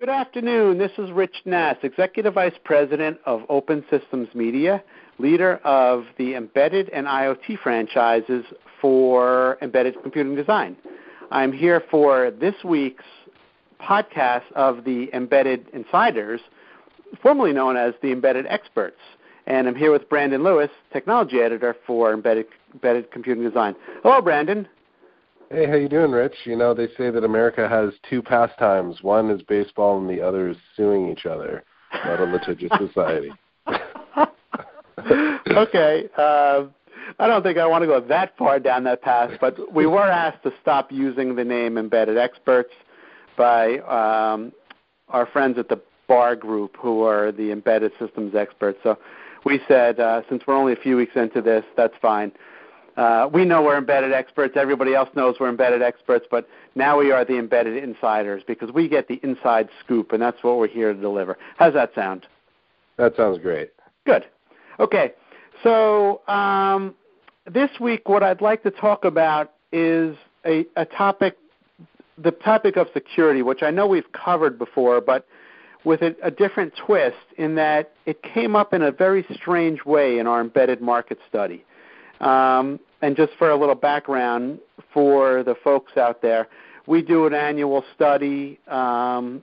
Good afternoon. This is Rich Nass, Executive Vice President of Open Systems Media, leader of the embedded and IoT franchises for embedded computing design. I'm here for this week's podcast of the Embedded Insiders, formerly known as the Embedded Experts. And I'm here with Brandon Lewis, Technology Editor for Embedded, embedded Computing Design. Hello, Brandon. Hey, how you doing, Rich? You know, they say that America has two pastimes. One is baseball and the other is suing each other. Not a litigious society. okay. Uh, I don't think I want to go that far down that path, but we were asked to stop using the name Embedded Experts by um, our friends at the Barr Group, who are the embedded systems experts. So we said, uh, since we're only a few weeks into this, that's fine. Uh, we know we're embedded experts. Everybody else knows we're embedded experts, but now we are the embedded insiders because we get the inside scoop, and that's what we're here to deliver. How's that sound? That sounds great. Good. Okay. So um, this week, what I'd like to talk about is a, a topic, the topic of security, which I know we've covered before, but with a, a different twist in that it came up in a very strange way in our embedded market study. Um, and just for a little background for the folks out there, we do an annual study, um,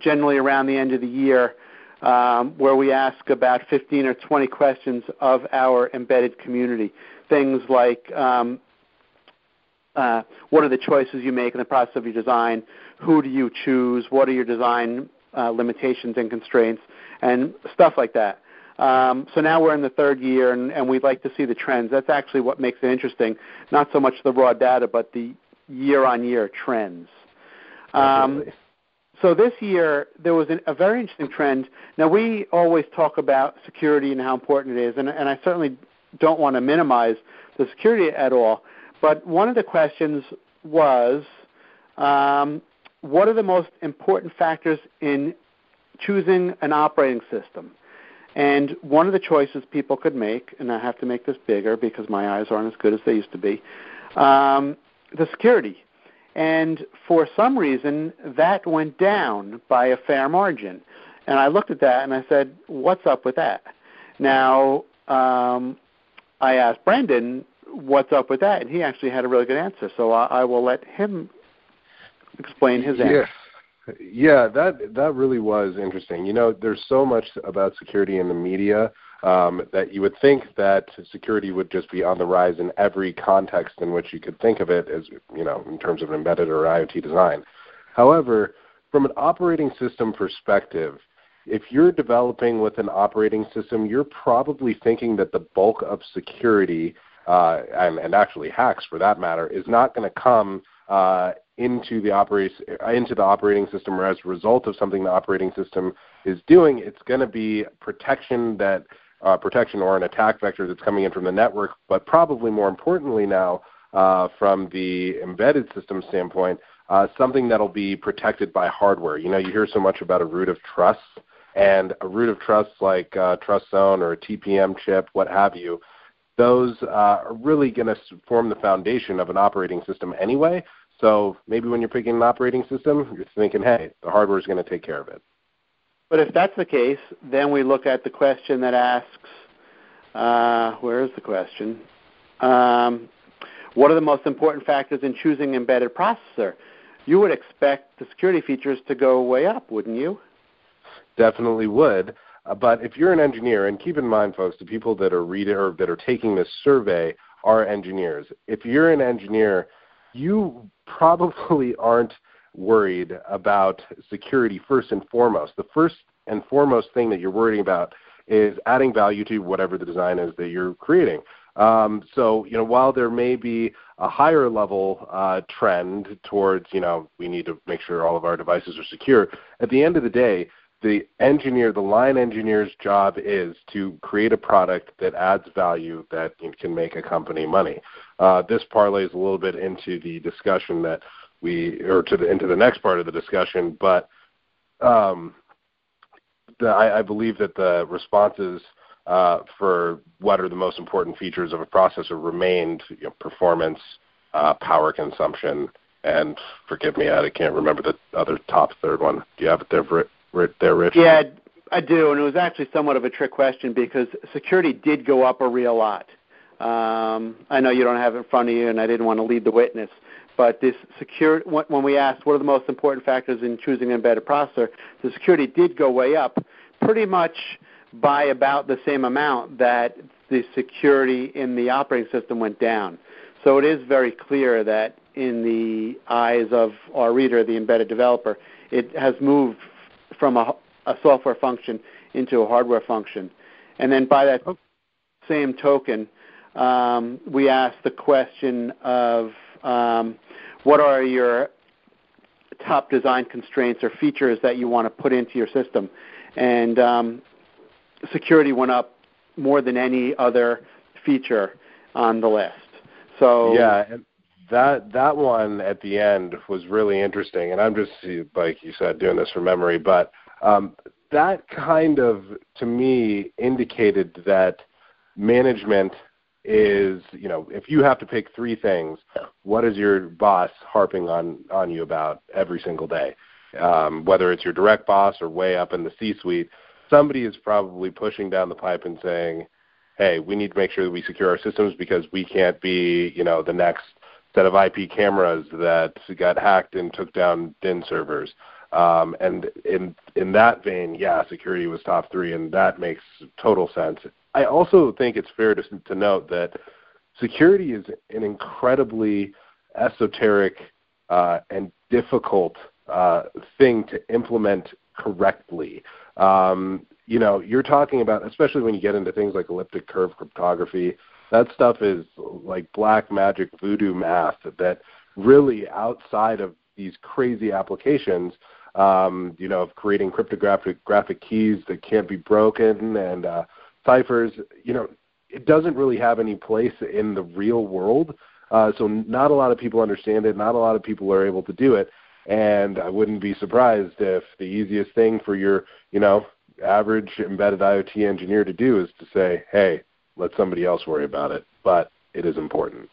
generally around the end of the year, um, where we ask about 15 or 20 questions of our embedded community. Things like um, uh, what are the choices you make in the process of your design? Who do you choose? What are your design uh, limitations and constraints? And stuff like that. Um, so now we're in the third year, and, and we'd like to see the trends. That's actually what makes it interesting, not so much the raw data, but the year-on-year trends. Um, so this year there was an, a very interesting trend. Now we always talk about security and how important it is, and, and I certainly don't want to minimize the security at all. But one of the questions was, um, what are the most important factors in choosing an operating system? And one of the choices people could make, and I have to make this bigger because my eyes aren't as good as they used to be, um, the security. And for some reason, that went down by a fair margin. And I looked at that and I said, what's up with that? Now, um, I asked Brandon, what's up with that? And he actually had a really good answer. So I, I will let him explain his answer. Yeah. That that really was interesting. You know, there's so much about security in the media um, that you would think that security would just be on the rise in every context in which you could think of it as you know in terms of embedded or IoT design. However, from an operating system perspective, if you're developing with an operating system, you're probably thinking that the bulk of security uh, and, and actually hacks for that matter is not going to come uh, into the operating into the operating system or as a result of something the operating system is doing, it's going to be protection that uh, protection or an attack vector that's coming in from the network. But probably more importantly now, uh, from the embedded system standpoint, uh, something that'll be protected by hardware. You know, you hear so much about a root of trust, and a root of trust like uh, TrustZone or a TPM chip, what have you. Those uh, are really going to form the foundation of an operating system anyway. So maybe when you're picking an operating system, you're thinking, hey, the hardware is going to take care of it. But if that's the case, then we look at the question that asks, uh, where is the question? Um, what are the most important factors in choosing embedded processor? You would expect the security features to go way up, wouldn't you? Definitely would. But if you're an engineer, and keep in mind, folks, the people that are reading or that are taking this survey are engineers. If you're an engineer, you probably aren't worried about security first and foremost. The first and foremost thing that you're worrying about is adding value to whatever the design is that you're creating. Um, so, you know, while there may be a higher level uh, trend towards, you know, we need to make sure all of our devices are secure, at the end of the day, the engineer, the line engineer's job is to create a product that adds value that can make a company money. Uh, this parlays a little bit into the discussion that we, or to the, into the next part of the discussion, but um, the, I, I, believe that the responses uh, for what are the most important features of a processor remained you know, performance, uh, power consumption, and forgive me, I can't remember the other top third one. Do you have it there, there, Rich? Yeah, I do, and it was actually somewhat of a trick question because security did go up a real lot. Um, I know you don't have it in front of you, and I didn't want to lead the witness. But this security, when we asked what are the most important factors in choosing an embedded processor, the security did go way up, pretty much by about the same amount that the security in the operating system went down. So it is very clear that in the eyes of our reader, the embedded developer, it has moved from a, a software function into a hardware function. And then by that same token, um, we asked the question of um, what are your top design constraints or features that you want to put into your system. And um, security went up more than any other feature on the list. So yeah, and that that one at the end was really interesting. And I'm just like you said, doing this from memory, but um, that kind of to me indicated that management is you know if you have to pick three things what is your boss harping on on you about every single day um, whether it's your direct boss or way up in the c suite somebody is probably pushing down the pipe and saying hey we need to make sure that we secure our systems because we can't be you know the next set of ip cameras that got hacked and took down Dyn servers um, and in in that vein yeah security was top three and that makes total sense I also think it's fair to, to note that security is an incredibly esoteric uh, and difficult uh, thing to implement correctly. Um, you know, you're talking about, especially when you get into things like elliptic curve cryptography, that stuff is like black magic voodoo math that really outside of these crazy applications, um, you know, of creating cryptographic graphic keys that can't be broken and uh, ciphers, you know, it doesn't really have any place in the real world. Uh, so not a lot of people understand it. Not a lot of people are able to do it. And I wouldn't be surprised if the easiest thing for your, you know, average embedded IoT engineer to do is to say, hey, let somebody else worry about it. But it is important.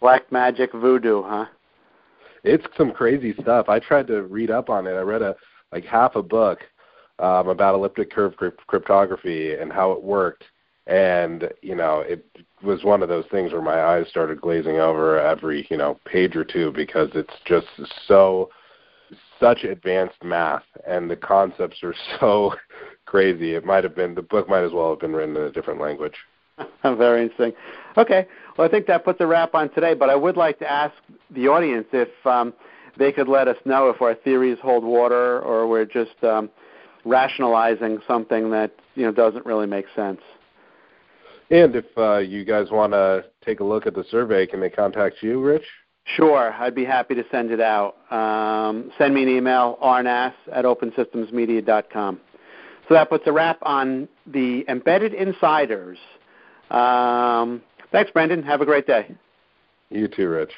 Black magic voodoo, huh? It's some crazy stuff. I tried to read up on it. I read a like half a book um, about elliptic curve cryptography and how it worked. And you know, it was one of those things where my eyes started glazing over every you know page or two because it's just so such advanced math and the concepts are so crazy. It might have been the book might as well have been written in a different language. Very interesting. Okay, well I think that puts a wrap on today. But I would like to ask the audience if um, they could let us know if our theories hold water or we're just um, rationalizing something that you know doesn't really make sense. And if uh, you guys want to take a look at the survey, can they contact you, Rich? Sure, I'd be happy to send it out. Um, send me an email, rnass at opensystemsmedia.com. So that puts a wrap on the Embedded Insiders. Um, thanks, Brandon. Have a great day. You too, Rich.